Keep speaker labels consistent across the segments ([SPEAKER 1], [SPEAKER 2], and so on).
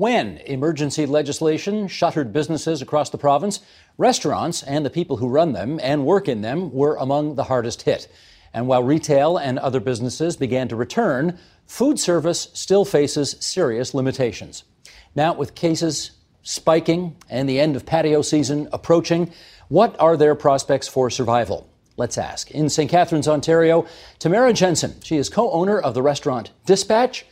[SPEAKER 1] When emergency legislation shuttered businesses across the province, restaurants and the people who run them and work in them were among the hardest hit. And while retail and other businesses began to return, food service still faces serious limitations. Now, with cases spiking and the end of patio season approaching, what are their prospects for survival? Let's ask. In St. Catharines, Ontario, Tamara Jensen. She is co owner of the restaurant Dispatch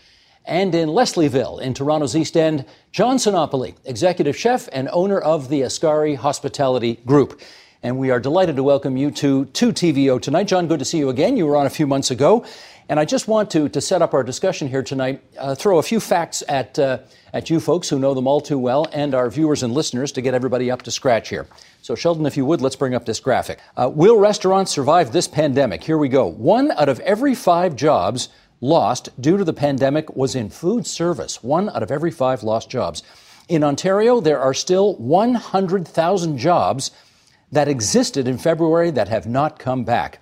[SPEAKER 1] and in Leslieville, in Toronto's East End, John Sinopoli, executive chef and owner of the Ascari Hospitality Group. And we are delighted to welcome you to, to TVO tonight. John, good to see you again. You were on a few months ago. And I just want to, to set up our discussion here tonight, uh, throw a few facts at, uh, at you folks who know them all too well and our viewers and listeners to get everybody up to scratch here. So, Sheldon, if you would, let's bring up this graphic. Uh, will restaurants survive this pandemic? Here we go. One out of every five jobs lost due to the pandemic was in food service. One out of every five lost jobs. In Ontario, there are still 100,000 jobs that existed in February that have not come back.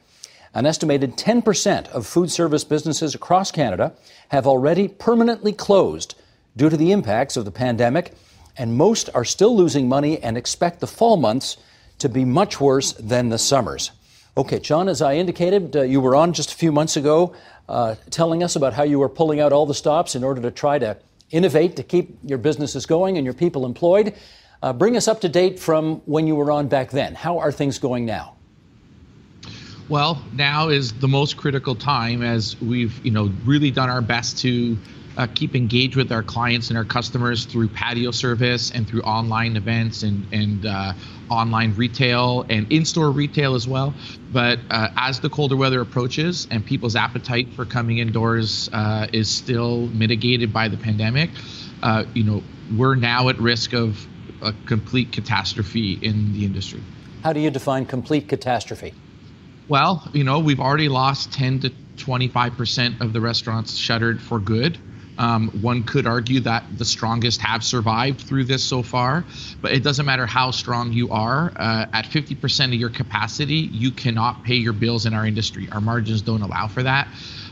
[SPEAKER 1] An estimated 10% of food service businesses across Canada have already permanently closed due to the impacts of the pandemic, and most are still losing money and expect the fall months to be much worse than the summers. Okay, John, as I indicated, uh, you were on just a few months ago uh, telling us about how you were pulling out all the stops in order to try to innovate to keep your businesses going and your people employed. Uh, bring us up to date from when you were on back then. How are things going now?
[SPEAKER 2] Well, now is the most critical time as we've, you know, really done our best to uh, keep engaged with our clients and our customers through patio service and through online events and and uh, online retail and in-store retail as well. But uh, as the colder weather approaches and people's appetite for coming indoors uh, is still mitigated by the pandemic, uh, you know, we're now at risk of a complete catastrophe in the industry.
[SPEAKER 1] How do you define complete catastrophe?
[SPEAKER 2] Well, you know, we've already lost 10 to 25% of the restaurants shuttered for good. Um, one could argue that the strongest have survived through this so far, but it doesn't matter how strong you are. Uh, at 50% of your capacity, you cannot pay your bills in our industry. Our margins don't allow for that.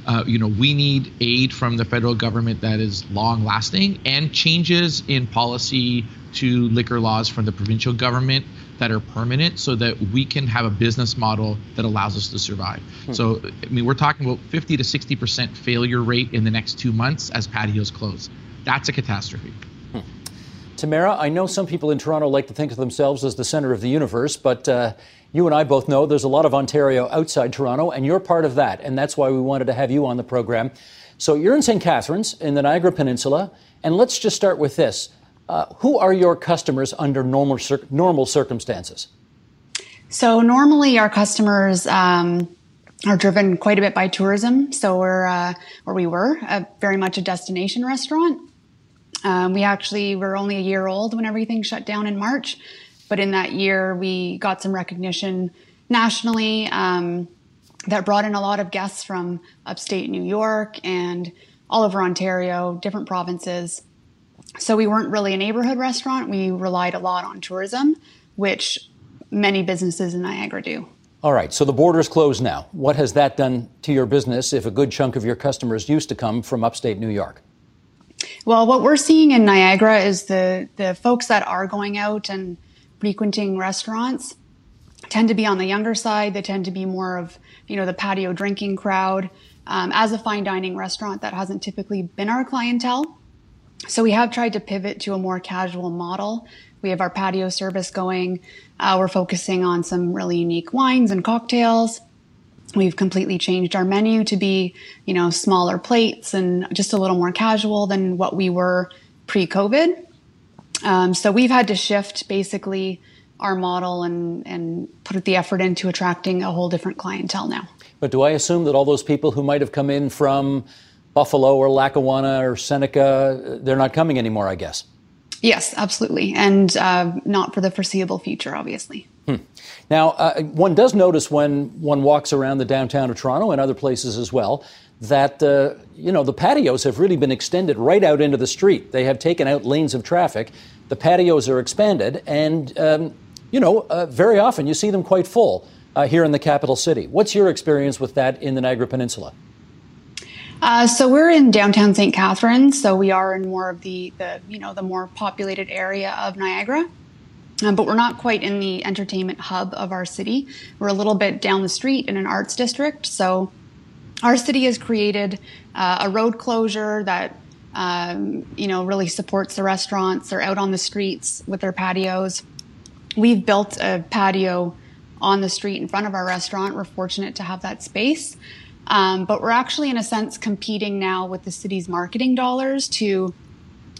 [SPEAKER 2] Uh, you know, we need aid from the federal government that is long lasting and changes in policy to liquor laws from the provincial government that are permanent so that we can have a business model that allows us to survive. Hmm. So, I mean, we're talking about 50 to 60% failure rate in the next two months as patios close. That's a catastrophe. Hmm.
[SPEAKER 1] Tamara, I know some people in Toronto like to think of themselves as the center of the universe, but uh, you and I both know there's a lot of Ontario outside Toronto, and you're part of that. And that's why we wanted to have you on the program. So you're in St. Catharines in the Niagara Peninsula, and let's just start with this. Uh, who are your customers under normal cir- normal circumstances?
[SPEAKER 3] So normally our customers um, are driven quite a bit by tourism. So we're uh, where we were very much a destination restaurant. Um, we actually were only a year old when everything shut down in March, but in that year we got some recognition nationally um, that brought in a lot of guests from upstate New York and all over Ontario, different provinces. So we weren't really a neighborhood restaurant. We relied a lot on tourism, which many businesses in Niagara do.
[SPEAKER 1] All right, so the border's closed now. What has that done to your business if a good chunk of your customers used to come from upstate New York?
[SPEAKER 3] Well, what we're seeing in Niagara is the, the folks that are going out and frequenting restaurants tend to be on the younger side. They tend to be more of, you know, the patio drinking crowd. Um, as a fine dining restaurant, that hasn't typically been our clientele. So we have tried to pivot to a more casual model. We have our patio service going. Uh, we're focusing on some really unique wines and cocktails. We've completely changed our menu to be, you know, smaller plates and just a little more casual than what we were pre-COVID. Um, so we've had to shift basically our model and and put the effort into attracting a whole different clientele now.
[SPEAKER 1] But do I assume that all those people who might have come in from Buffalo or Lackawanna or Seneca, they're not coming anymore, I guess.
[SPEAKER 3] Yes, absolutely, and uh, not for the foreseeable future, obviously.
[SPEAKER 1] Hmm. Now, uh, one does notice when one walks around the downtown of Toronto and other places as well that uh, you know the patios have really been extended right out into the street. They have taken out lanes of traffic. The patios are expanded, and um, you know uh, very often you see them quite full uh, here in the capital city. What's your experience with that in the Niagara Peninsula?
[SPEAKER 3] Uh, so we're in downtown St. Catharines, so we are in more of the, the you know the more populated area of Niagara. Um, but we're not quite in the entertainment hub of our city. We're a little bit down the street in an arts district. So our city has created uh, a road closure that um, you know really supports the restaurants. They're out on the streets with their patios. We've built a patio on the street in front of our restaurant. We're fortunate to have that space. Um, but we're actually, in a sense, competing now with the city's marketing dollars to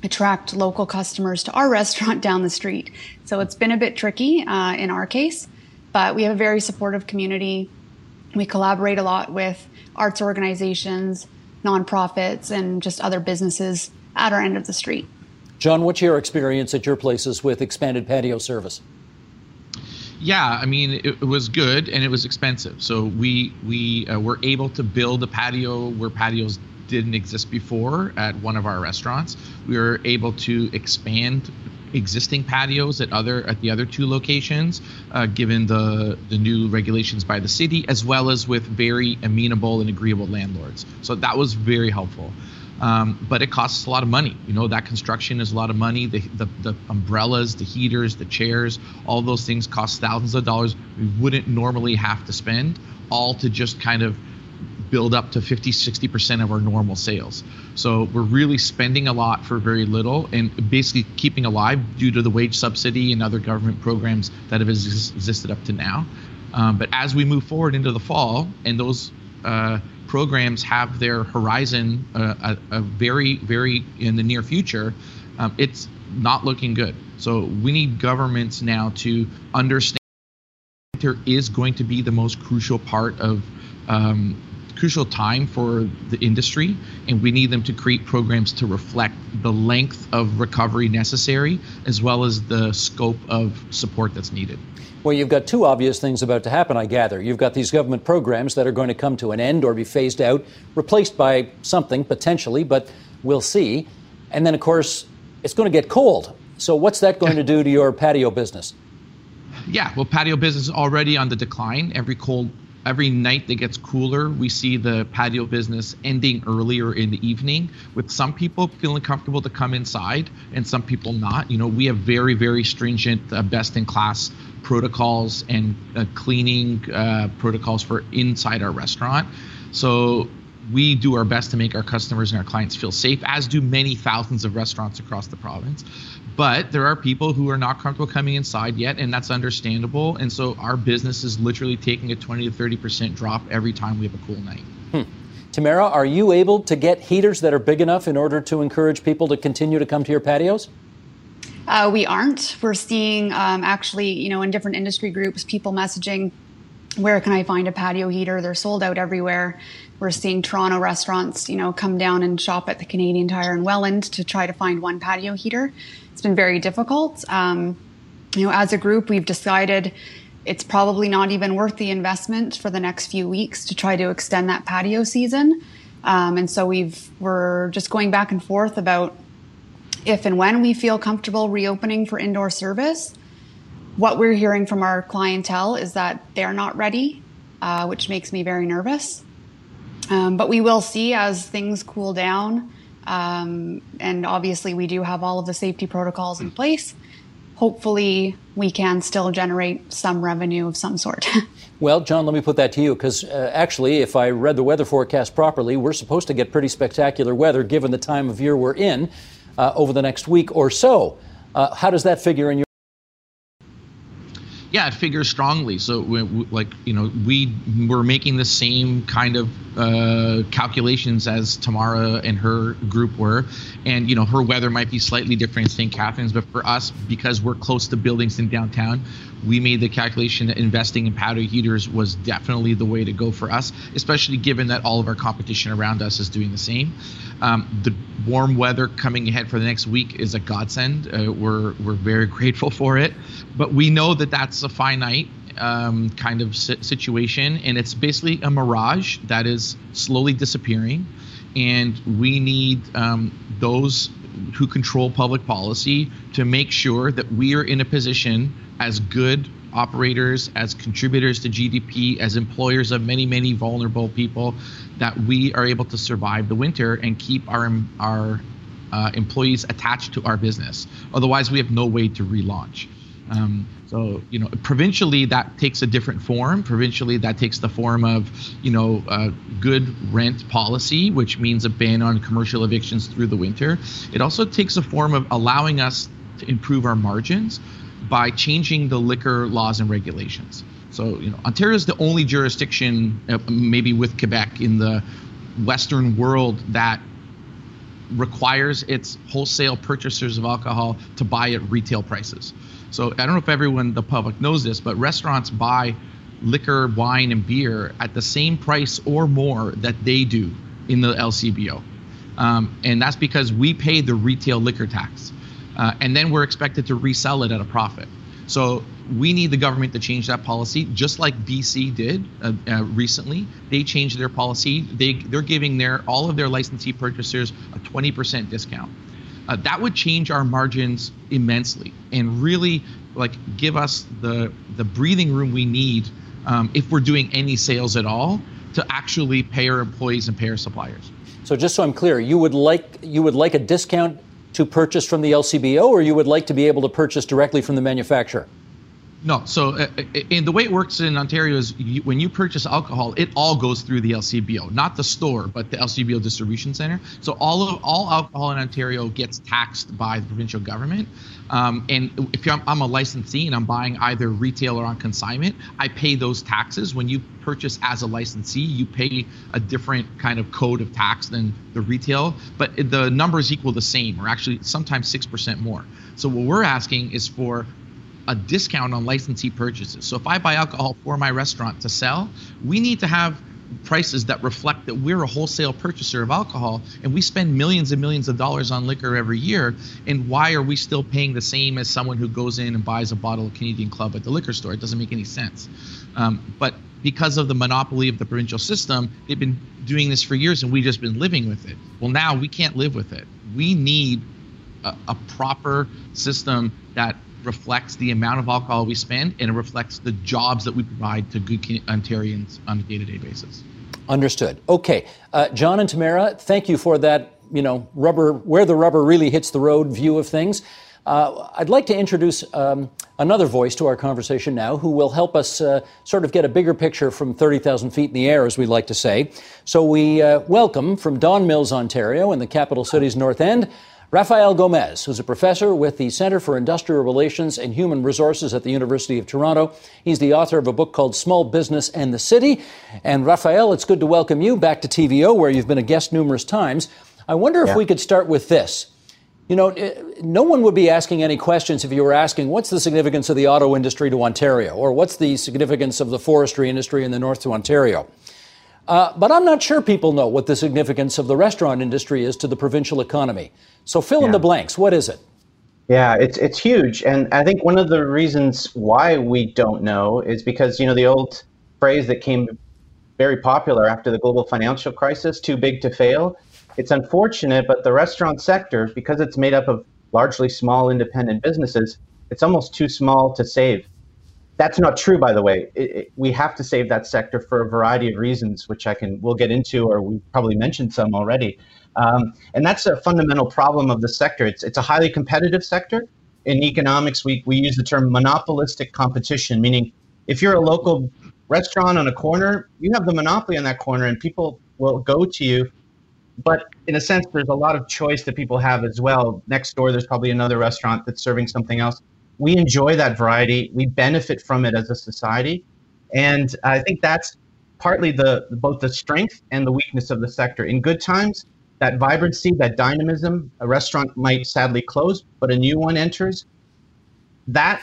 [SPEAKER 3] attract local customers to our restaurant down the street. So it's been a bit tricky uh, in our case, but we have a very supportive community. We collaborate a lot with arts organizations, nonprofits, and just other businesses at our end of the street.
[SPEAKER 1] John, what's your experience at your places with expanded patio service?
[SPEAKER 2] Yeah, I mean it, it, was good and it was expensive. So we we uh, were able to build a patio where patios didn't exist before at one of our restaurants. We were able to expand existing patios at other at the other two locations, uh, given the the new regulations by the city, as well as with very amenable and agreeable landlords. So that was very helpful. Um, but it costs a lot of money. You know that construction is a lot of money. The, the, the umbrellas, the heaters, the chairs, all those things cost thousands of dollars. We wouldn't normally have to spend all to just kind of build up to 50, 60% of our normal sales. So we're really spending a lot for very little and basically keeping alive due to the wage subsidy and other government programs that have existed up to now. Um, but as we move forward into the fall and those uh, programs have their horizon uh, a, a, very, very in the near future, um, it's not looking good. So we need governments now to understand there is going to be the most crucial part of um, crucial time for the industry, and we need them to create programs to reflect the length of recovery necessary as well as the scope of support that's needed.
[SPEAKER 1] Well, you've got two obvious things about to happen, I gather. You've got these government programs that are going to come to an end or be phased out, replaced by something potentially, but we'll see. And then, of course, it's going to get cold. So, what's that going to do to your patio business?
[SPEAKER 2] Yeah, well, patio business is already on the decline. Every cold every night that gets cooler, we see the patio business ending earlier in the evening, with some people feeling comfortable to come inside and some people not. You know, we have very, very stringent, uh, best in class protocols and uh, cleaning uh, protocols for inside our restaurant. So we do our best to make our customers and our clients feel safe, as do many thousands of restaurants across the province. But there are people who are not comfortable coming inside yet, and that's understandable. And so our business is literally taking a 20 to 30% drop every time we have a cool night.
[SPEAKER 1] Hmm. Tamara, are you able to get heaters that are big enough in order to encourage people to continue to come to your patios?
[SPEAKER 3] Uh, we aren't. We're seeing um, actually, you know, in different industry groups, people messaging, where can I find a patio heater? They're sold out everywhere. We're seeing Toronto restaurants, you know, come down and shop at the Canadian Tire in Welland to try to find one patio heater it's been very difficult. Um, you know, as a group, we've decided it's probably not even worth the investment for the next few weeks to try to extend that patio season. Um, and so we've we're just going back and forth about if and when we feel comfortable reopening for indoor service. What we're hearing from our clientele is that they're not ready, uh, which makes me very nervous. Um, but we will see as things cool down um, and obviously, we do have all of the safety protocols in place. Hopefully, we can still generate some revenue of some sort.
[SPEAKER 1] well, John, let me put that to you because uh, actually, if I read the weather forecast properly, we're supposed to get pretty spectacular weather given the time of year we're in uh, over the next week or so. Uh, how does that figure in your
[SPEAKER 2] Yeah, it figures strongly. So, we, we, like you know, we were making the same kind of uh, calculations as Tamara and her group were, and you know, her weather might be slightly different in St. Catharines, but for us, because we're close to buildings in downtown, we made the calculation that investing in patio heaters was definitely the way to go for us, especially given that all of our competition around us is doing the same. Um, the warm weather coming ahead for the next week is a godsend. Uh, we're we're very grateful for it, but we know that that's a finite um, kind of situation, and it's basically a mirage that is slowly disappearing. And we need um, those who control public policy to make sure that we are in a position as good operators, as contributors to GDP, as employers of many, many vulnerable people, that we are able to survive the winter and keep our our uh, employees attached to our business. Otherwise, we have no way to relaunch. Um, so, you know, provincially that takes a different form. Provincially, that takes the form of, you know, uh, good rent policy, which means a ban on commercial evictions through the winter. It also takes a form of allowing us to improve our margins by changing the liquor laws and regulations. So, you know, Ontario is the only jurisdiction, uh, maybe with Quebec, in the Western world that requires its wholesale purchasers of alcohol to buy at retail prices. So I don't know if everyone, the public, knows this, but restaurants buy liquor, wine, and beer at the same price or more that they do in the LCBO. Um, and that's because we pay the retail liquor tax. Uh, and then we're expected to resell it at a profit. So we need the government to change that policy, just like BC did uh, uh, recently. They changed their policy. They they're giving their all of their licensee purchasers a 20% discount uh, that would change our margins immensely and really like give us the the breathing room we need um, if we're doing any sales at all to actually pay our employees and pay our suppliers.
[SPEAKER 1] So just so I'm clear, you would like you would like a discount to purchase from the LCBO, or you would like to be able to purchase directly from the manufacturer?
[SPEAKER 2] No. So, uh, uh, the way it works in Ontario is you, when you purchase alcohol, it all goes through the LCBO, not the store, but the LCBO distribution center. So all of all alcohol in Ontario gets taxed by the provincial government. Um, and if I'm, a licensee and I'm buying either retail or on consignment, I pay those taxes. When you purchase as a licensee, you pay a different kind of code of tax than the retail, but the numbers equal the same, or actually sometimes six percent more. So what we're asking is for a discount on licensee purchases. So if I buy alcohol for my restaurant to sell, we need to have prices that reflect that we're a wholesale purchaser of alcohol and we spend millions and millions of dollars on liquor every year and why are we still paying the same as someone who goes in and buys a bottle of canadian club at the liquor store? It doesn't make any sense. Um, but because of the monopoly of the provincial system they've been doing this for years and we've just been living with it. Well now we can't live with it. We need a, a proper system that reflects the amount of alcohol we spend and it reflects the jobs that we provide to good Ontarians on a day-to-day basis.
[SPEAKER 1] Understood. Okay, uh, John and Tamara, thank you for that. You know, rubber where the rubber really hits the road view of things. Uh, I'd like to introduce um, another voice to our conversation now who will help us uh, sort of get a bigger picture from 30,000 feet in the air, as we like to say. So we uh, welcome from Don Mills, Ontario, in the capital city's North End, Rafael Gomez, who's a professor with the Center for Industrial Relations and Human Resources at the University of Toronto. He's the author of a book called Small Business and the City. And Rafael, it's good to welcome you back to TVO, where you've been a guest numerous times. I wonder if yeah. we could start with this. You know, eh, no one would be asking any questions if you were asking, what's the significance of the auto industry to Ontario? Or what's the significance of the forestry industry in the north to Ontario? Uh, but I'm not sure people know what the significance of the restaurant industry is to the provincial economy. So fill yeah. in the blanks. What is it?
[SPEAKER 4] Yeah, it's it's huge, and I think one of the reasons why we don't know is because you know the old phrase that came very popular after the global financial crisis, "too big to fail." It's unfortunate, but the restaurant sector, because it's made up of largely small independent businesses, it's almost too small to save. That's not true, by the way. It, it, we have to save that sector for a variety of reasons, which I can we'll get into, or we probably mentioned some already. Um, and that's a fundamental problem of the sector. It's it's a highly competitive sector. In economics, we we use the term monopolistic competition, meaning if you're a local restaurant on a corner, you have the monopoly on that corner, and people will go to you. But in a sense, there's a lot of choice that people have as well. Next door, there's probably another restaurant that's serving something else. We enjoy that variety. We benefit from it as a society. And I think that's partly the both the strength and the weakness of the sector. In good times, that vibrancy, that dynamism, a restaurant might sadly close, but a new one enters. That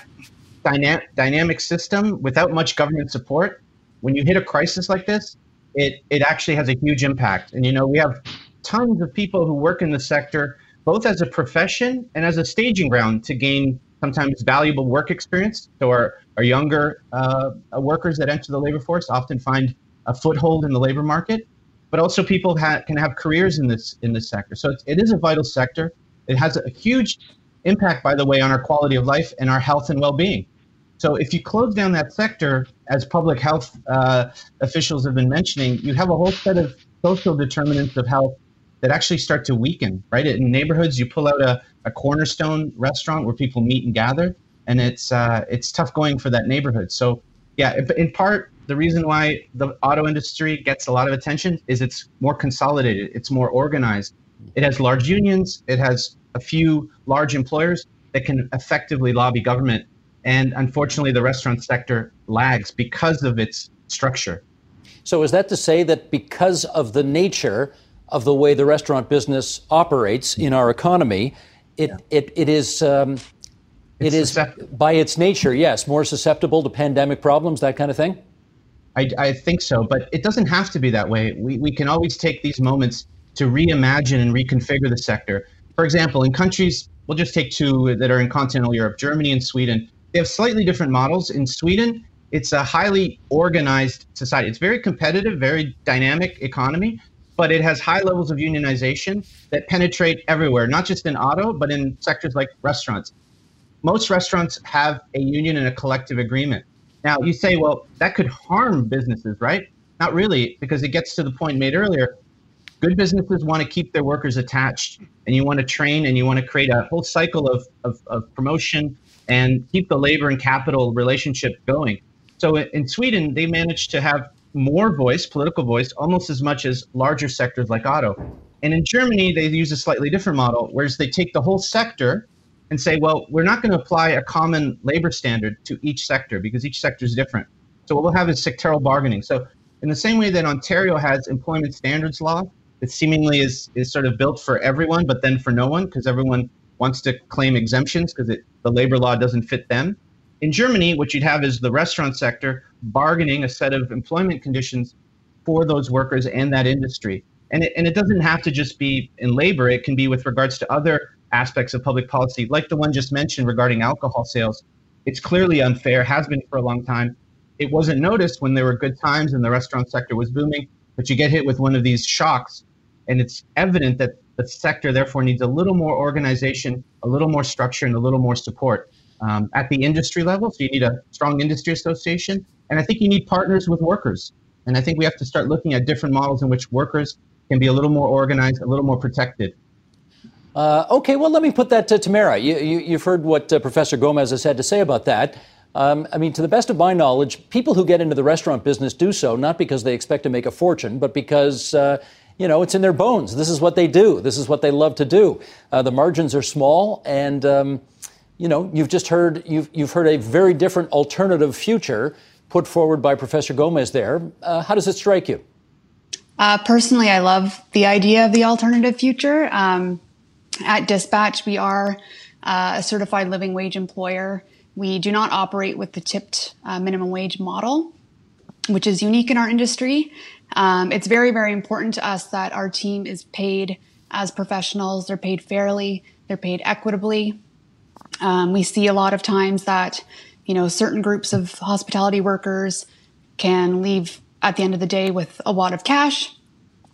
[SPEAKER 4] dyna- dynamic system, without much government support, when you hit a crisis like this, it, it actually has a huge impact. And you know, we have tons of people who work in the sector, both as a profession and as a staging ground to gain sometimes valuable work experience. So our, our younger uh, workers that enter the labor force often find a foothold in the labor market, but also people ha- can have careers in this in this sector. So it's, it is a vital sector. It has a huge impact, by the way, on our quality of life and our health and well-being. So if you close down that sector, as public health uh, officials have been mentioning, you have a whole set of social determinants of health that actually start to weaken, right? In neighborhoods, you pull out a, a cornerstone restaurant where people meet and gather, and it's uh, it's tough going for that neighborhood. So, yeah, in part, the reason why the auto industry gets a lot of attention is it's more consolidated, it's more organized. It has large unions, it has a few large employers that can effectively lobby government. And unfortunately, the restaurant sector lags because of its structure.
[SPEAKER 1] So, is that to say that because of the nature of the way the restaurant business operates in our economy, it, yeah. it, it is. Um, it is by its nature, yes, more susceptible to pandemic problems, that kind of thing?
[SPEAKER 4] I, I think so, but it doesn't have to be that way. We, we can always take these moments to reimagine and reconfigure the sector. For example, in countries, we'll just take two that are in continental Europe, Germany and Sweden, they have slightly different models. In Sweden, it's a highly organized society. It's very competitive, very dynamic economy, but it has high levels of unionization that penetrate everywhere, not just in auto, but in sectors like restaurants. Most restaurants have a union and a collective agreement. Now, you say, well, that could harm businesses, right? Not really, because it gets to the point made earlier. Good businesses want to keep their workers attached, and you want to train and you want to create a whole cycle of, of, of promotion and keep the labor and capital relationship going. So in Sweden, they managed to have more voice, political voice, almost as much as larger sectors like auto. And in Germany, they use a slightly different model, whereas they take the whole sector and say, well, we're not going to apply a common labor standard to each sector because each sector is different. So what we'll have is sectoral bargaining. So in the same way that Ontario has employment standards law that seemingly is, is sort of built for everyone, but then for no one because everyone wants to claim exemptions because the labor law doesn't fit them. In Germany, what you'd have is the restaurant sector bargaining a set of employment conditions for those workers and that industry. And it, and it doesn't have to just be in labor, it can be with regards to other aspects of public policy, like the one just mentioned regarding alcohol sales. It's clearly unfair, has been for a long time. It wasn't noticed when there were good times and the restaurant sector was booming, but you get hit with one of these shocks, and it's evident that the sector therefore needs a little more organization, a little more structure, and a little more support um, at the industry level. So you need a strong industry association, and I think you need partners with workers. And I think we have to start looking at different models in which workers can be a little more organized, a little more protected.
[SPEAKER 1] Uh, okay, well, let me put that to Tamara. You, have you, heard what uh, Professor Gomez has had to say about that. Um, I mean, to the best of my knowledge, people who get into the restaurant business do so not because they expect to make a fortune, but because, uh, you know, it's in their bones. This is what they do. This is what they love to do. Uh, the margins are small, and, um, you know, you've just heard, you've, you've heard a very different alternative future put forward by Professor Gomez there. Uh, how does it strike you?
[SPEAKER 3] Uh, personally, I love the idea of the alternative future. Um, at Dispatch, we are uh, a certified living wage employer. We do not operate with the tipped uh, minimum wage model, which is unique in our industry. Um, it's very, very important to us that our team is paid as professionals. They're paid fairly. They're paid equitably. Um, we see a lot of times that, you know, certain groups of hospitality workers can leave at the end of the day with a wad of cash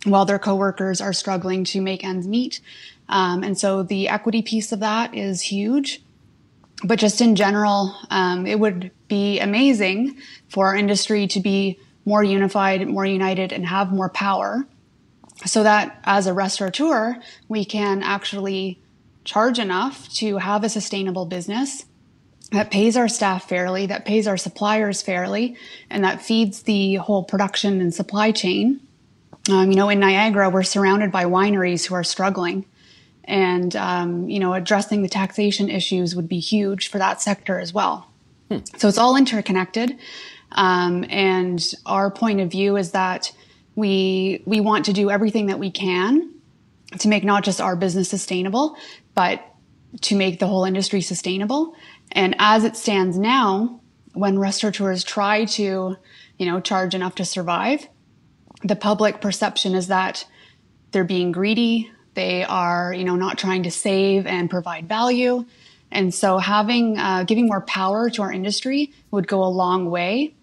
[SPEAKER 3] while their coworkers are struggling to make ends meet. Um, and so the equity piece of that is huge. But just in general, um, it would be amazing for our industry to be more unified, more united, and have more power so that as a restaurateur, we can actually charge enough to have a sustainable business that pays our staff fairly, that pays our suppliers fairly, and that feeds the whole production and supply chain. Um, you know, in Niagara, we're surrounded by wineries who are struggling. and um, you know addressing the taxation issues would be huge for that sector as well. Hmm. So it's all interconnected, um, and our point of view is that we we want to do everything that we can to make not just our business sustainable, but to make the whole industry sustainable. And as it stands now, when restaurateurs try to, you know, charge enough to survive, the public perception is that they're being greedy, they are, you know, not trying to save and provide value. And so having, uh, giving more power to our industry would go a long way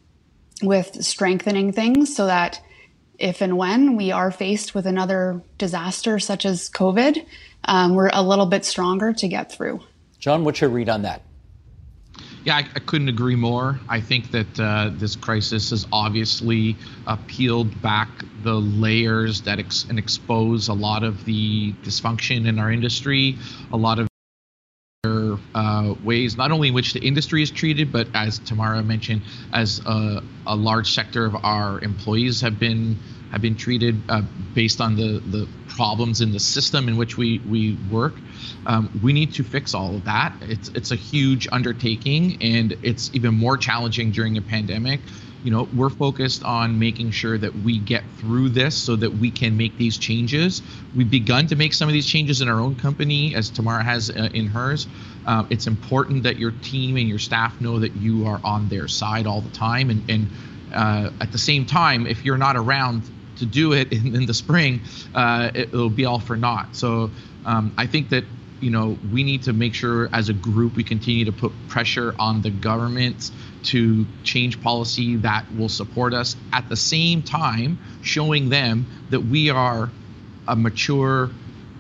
[SPEAKER 3] with strengthening things so that if and when we are faced with another disaster such as COVID, um, we're a little bit stronger to get through.
[SPEAKER 1] John, what's your read on that?
[SPEAKER 2] Yeah, I, I, couldn't agree more. I think that uh, this crisis has obviously uh, peeled back the layers that ex- and expose a lot of the dysfunction in our industry, a lot of uh, ways, not only in which the industry is treated, but as Tamara mentioned, as a, a large sector of our employees have been have been treated uh, based on the the problems in the system in which we we work. Um, we need to fix all of that. It's it's a huge undertaking, and it's even more challenging during a pandemic. You know, we're focused on making sure that we get through this so that we can make these changes. We've begun to make some of these changes in our own company, as Tamara has uh, in hers. Uh, it's important that your team and your staff know that you are on their side all the time, and and uh, at the same time, if you're not around to do it in, in the spring, uh, it, will be all for naught. So um, I think that you know we need to make sure as a group we continue to put pressure on the government to change policy that will support us. At the same time showing them that we are a mature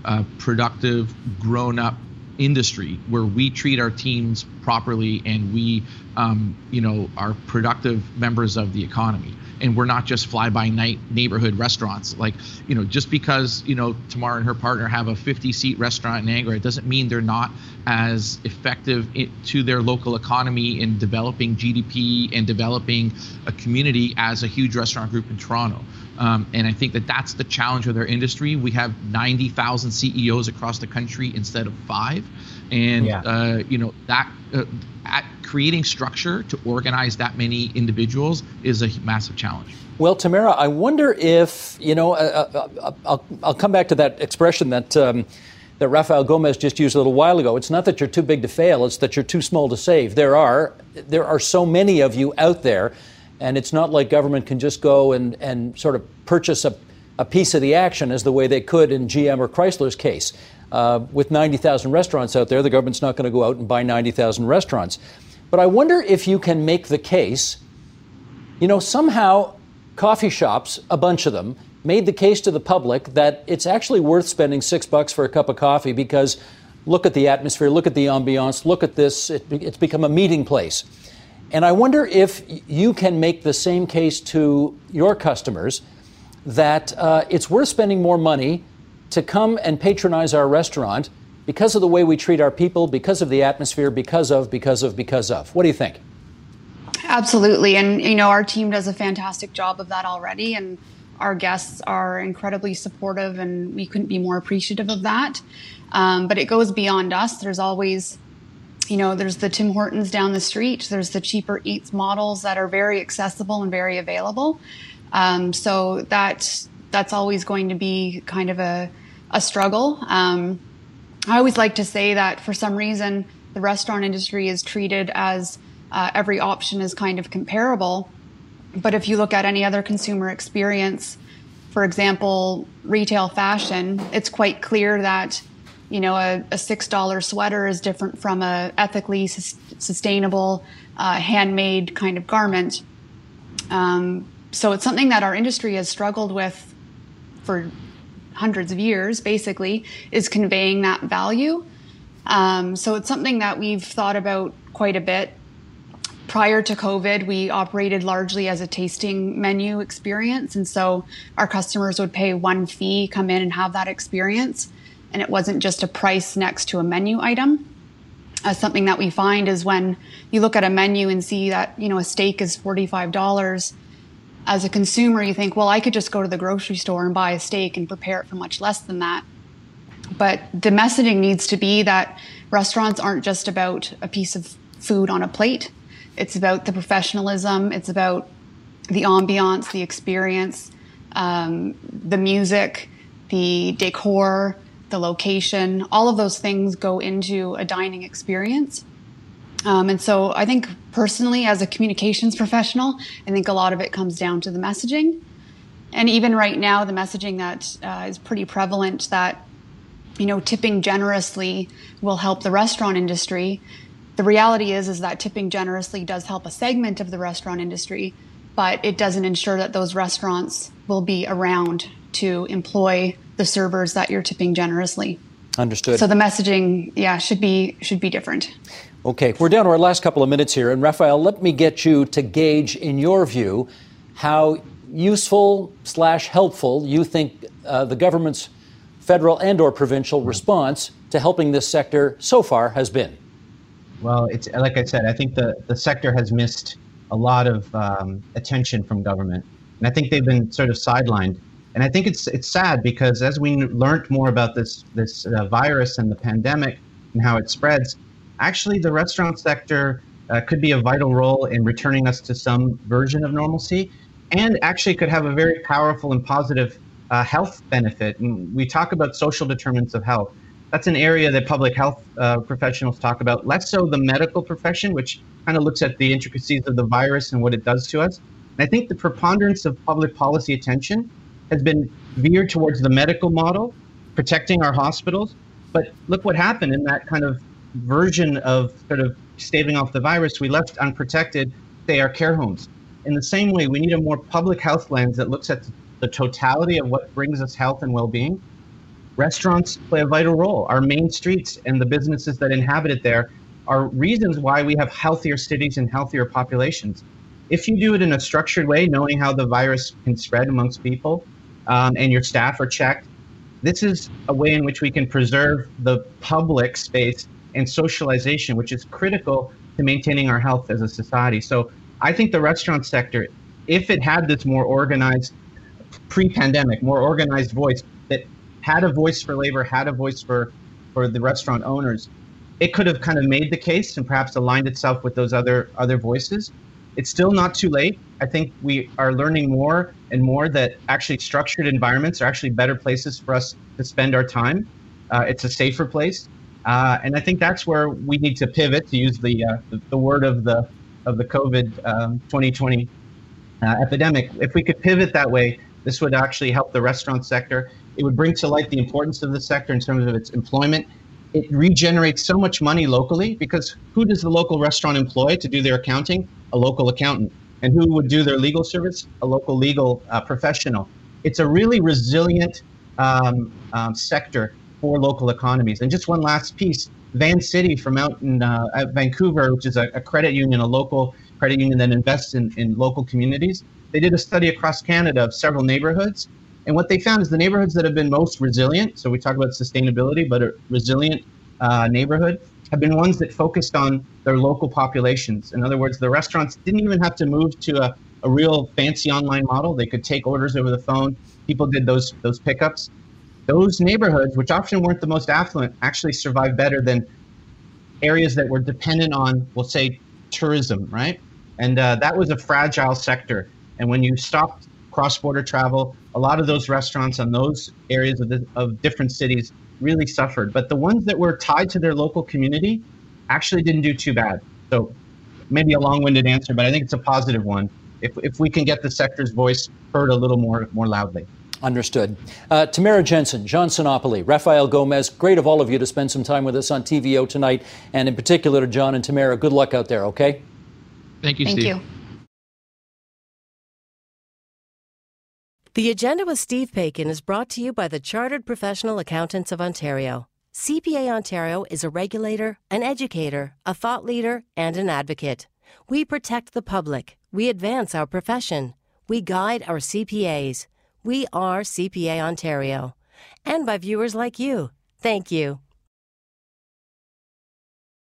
[SPEAKER 2] uh, productive grown-up industry where we treat our teams properly and we um, you know are productive members of the economy. And we're not just fly by night neighborhood restaurants. Like you know just because you know tamara and her partner have a 50 seat restaurant in niagara it doesn't mean they're not as effective to their local economy in developing gdp and developing a community as a huge restaurant group in toronto um, and I think that that's the challenge with our industry. We have 90,000 CEOs across the country instead of five, and yeah. uh, you know that uh, at creating structure to organize that many individuals is a massive challenge.
[SPEAKER 1] Well, Tamara, I wonder if you know. Uh, uh, uh, I'll, I'll come back to that expression that. Um, that Rafael Gomez just used a little while ago. It's not that you're too big to fail, it's that you're too small to save. There are there are so many of you out there and it's not like government can just go and, and sort of purchase a, a piece of the action as the way they could in GM or Chrysler's case. Uh, with 90,000 restaurants out there, the government's not going to go out and buy 90,000 restaurants. But I wonder if you can make the case, you know, somehow coffee shops, a bunch of them, made the case to the public that it's actually worth spending six bucks for a cup of coffee because look at the atmosphere, look at the ambiance, look at this, it, it's become a meeting place. And I wonder if you can make the same case to your customers that uh, it's worth spending more money to come and patronize our restaurant because of the way we treat our people, because of the atmosphere, because of, because of, because of. What do you think?
[SPEAKER 3] Absolutely. And, you know, our team does a fantastic job of that already. And our guests are incredibly supportive, and we couldn't be more appreciative of that. Um, but it goes beyond us. There's always you know, there's the Tim Hortons down the street. There's the cheaper eats models that are very accessible and very available. Um, so that that's always going to be kind of a a struggle. Um, I always like to say that for some reason the restaurant industry is treated as uh, every option is kind of comparable. But if you look at any other consumer experience, for example, retail fashion, it's quite clear that you know, a, a $6 sweater is different from a ethically su- sustainable, uh, handmade kind of garment. Um, so it's something that our industry has struggled with for hundreds of years, basically, is conveying that value. Um, so it's something that we've thought about quite a bit. Prior to COVID, we operated largely as a tasting menu experience. And so our customers would pay one fee, come in and have that experience and it wasn't just a price next to a menu item. Uh, something that we find is when you look at a menu and see that you know a steak is $45 as a consumer you think well i could just go to the grocery store and buy a steak and prepare it for much less than that But the messaging needs to be that restaurants aren't just about a piece of food on a plate. It's about the professionalism. It's about the ambiance, the experience, um, the music, the decor, the location. All of those things go into a dining experience. Um, and so I think personally, as a communications professional, I think a lot of it comes down to the messaging. And even right now, the messaging that uh, is pretty prevalent that, you know, tipping generously will help the restaurant industry. The reality is, is that tipping generously does help a segment of the restaurant industry, but it doesn't ensure that those restaurants will be around to employ the servers that you're tipping generously.
[SPEAKER 1] Understood.
[SPEAKER 3] So the messaging, yeah, should be should be different.
[SPEAKER 1] Okay, we're down to our last couple of minutes here, and Rafael, let me get you to gauge, in your view, how useful slash helpful you think uh, the government's federal and or provincial response to helping this sector so far has been.
[SPEAKER 4] Well, it's like I said, I think the, the sector has missed a lot of um, attention from government, and I think they've been sort of sidelined. And I think it's it's sad because as we learned more about this this uh, virus and the pandemic and how it spreads, actually the restaurant sector uh, could be a vital role in returning us to some version of normalcy, and actually could have a very powerful and positive uh, health benefit. And we talk about social determinants of health. That's an area that public health uh, professionals talk about, less so the medical profession, which kind of looks at the intricacies of the virus and what it does to us. And I think the preponderance of public policy attention has been veered towards the medical model, protecting our hospitals. But look what happened in that kind of version of sort of staving off the virus. We left unprotected, say, our care homes. In the same way, we need a more public health lens that looks at the totality of what brings us health and well being. Restaurants play a vital role. Our main streets and the businesses that inhabit it there are reasons why we have healthier cities and healthier populations. If you do it in a structured way, knowing how the virus can spread amongst people, um, and your staff are checked. This is a way in which we can preserve the public space and socialization, which is critical to maintaining our health as a society. So I think the restaurant sector, if it had this more organized pre-pandemic, more organized voice that had a voice for labor, had a voice for for the restaurant owners, it could have kind of made the case and perhaps aligned itself with those other other voices. It's still not too late. I think we are learning more and more that actually structured environments are actually better places for us to spend our time. Uh, it's a safer place, uh, and I think that's where we need to pivot to use the uh, the, the, word of the of the COVID um, 2020 uh, epidemic. If we could pivot that way, this would actually help the restaurant sector. It would bring to light the importance of the sector in terms of its employment. It regenerates so much money locally because who does the local restaurant employ to do their accounting? A local accountant and who would do their legal service? A local legal uh, professional. It's a really resilient um, um, sector for local economies. And just one last piece Vancity from out in uh, Vancouver, which is a, a, credit union, a local credit union that invests in, in local communities, they did a study across Canada of several neighborhoods. And what they found is the neighborhoods that have been most resilient, so we talk about sustainability, but a resilient uh, neighborhood, have been ones that focused on their local populations. In other words, the restaurants didn't even have to move to a, a real fancy online model. They could take orders over the phone. People did those those pickups. Those neighborhoods, which often weren't the most affluent, actually survived better than areas that were dependent on, we'll say, tourism, right? And uh, that was a fragile sector. And when you stopped cross-border travel, a lot of those restaurants in those areas of, the, of different cities really suffered. But the ones that were tied to their local community actually didn't do too bad. So maybe a long-winded answer, but I think it's a positive one. If, if we can get the sector's voice heard a little more more loudly.
[SPEAKER 1] Understood. Uh, Tamara Jensen, John Sinopoli, Rafael Gomez, great of all of you to spend some time with us on TVO tonight, and in particular to John and Tamara. Good luck out there, okay?
[SPEAKER 2] Thank you,
[SPEAKER 3] Thank
[SPEAKER 2] Steve.
[SPEAKER 3] you.
[SPEAKER 5] The Agenda with Steve Paikin is brought to you by the Chartered Professional Accountants of Ontario. CPA Ontario is a regulator, an educator, a thought leader, and an advocate. We protect the public. We advance our profession. We guide our CPAs. We are CPA Ontario. And by viewers like you. Thank you.